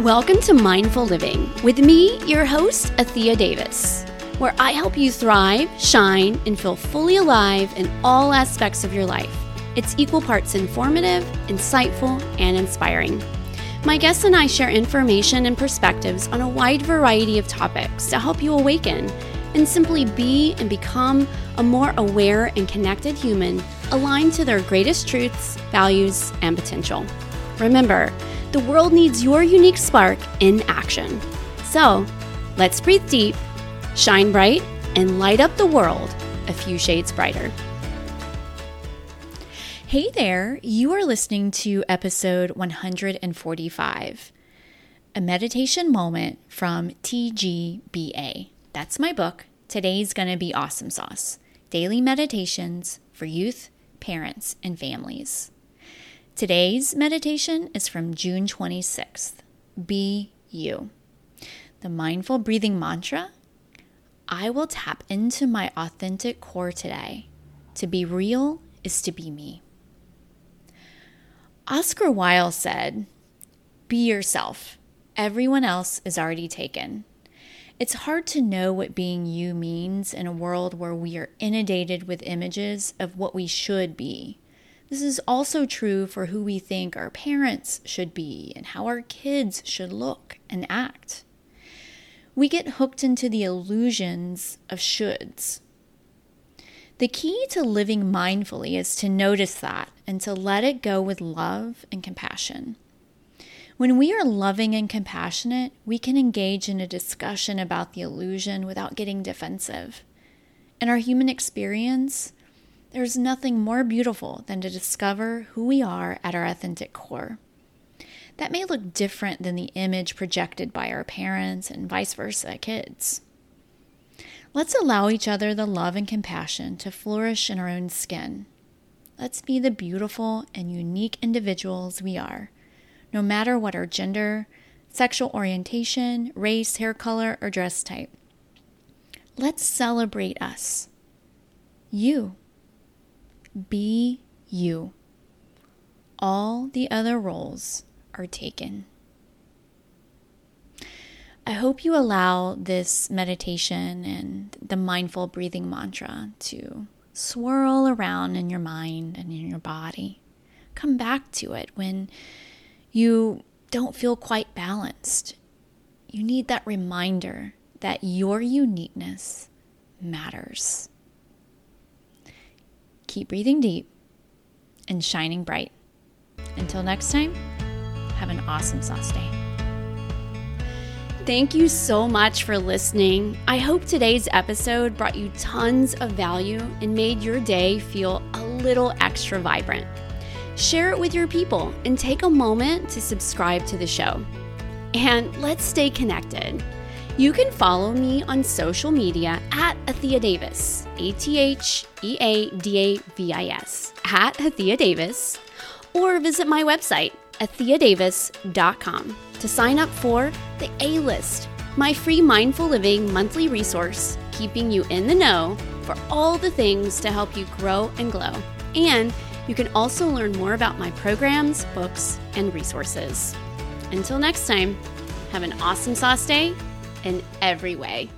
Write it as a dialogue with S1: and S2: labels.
S1: Welcome to Mindful Living with me, your host, Athea Davis, where I help you thrive, shine, and feel fully alive in all aspects of your life. It's equal parts informative, insightful, and inspiring. My guests and I share information and perspectives on a wide variety of topics to help you awaken and simply be and become a more aware and connected human aligned to their greatest truths, values, and potential. Remember, the world needs your unique spark in action. So, let's breathe deep, shine bright, and light up the world a few shades brighter. Hey there, you are listening to episode 145 A Meditation Moment from TGBA. That's my book. Today's gonna be Awesomesauce Daily Meditations for Youth, Parents, and Families. Today's meditation is from June 26th. Be you. The mindful breathing mantra I will tap into my authentic core today. To be real is to be me. Oscar Wilde said, Be yourself. Everyone else is already taken. It's hard to know what being you means in a world where we are inundated with images of what we should be this is also true for who we think our parents should be and how our kids should look and act. We get hooked into the illusions of shoulds. The key to living mindfully is to notice that and to let it go with love and compassion. When we are loving and compassionate, we can engage in a discussion about the illusion without getting defensive. In our human experience, there's nothing more beautiful than to discover who we are at our authentic core. That may look different than the image projected by our parents and vice versa, kids. Let's allow each other the love and compassion to flourish in our own skin. Let's be the beautiful and unique individuals we are, no matter what our gender, sexual orientation, race, hair color, or dress type. Let's celebrate us. You. Be you. All the other roles are taken. I hope you allow this meditation and the mindful breathing mantra to swirl around in your mind and in your body. Come back to it when you don't feel quite balanced. You need that reminder that your uniqueness matters. Keep breathing deep and shining bright. Until next time, have an awesome sauce day. Thank you so much for listening. I hope today's episode brought you tons of value and made your day feel a little extra vibrant. Share it with your people and take a moment to subscribe to the show. And let's stay connected. You can follow me on social media at Athea Davis, A T H E A D A V I S, at Athea Davis, or visit my website, atheadavis.com, to sign up for the A List, my free mindful living monthly resource, keeping you in the know for all the things to help you grow and glow. And you can also learn more about my programs, books, and resources. Until next time, have an awesome sauce day in every way.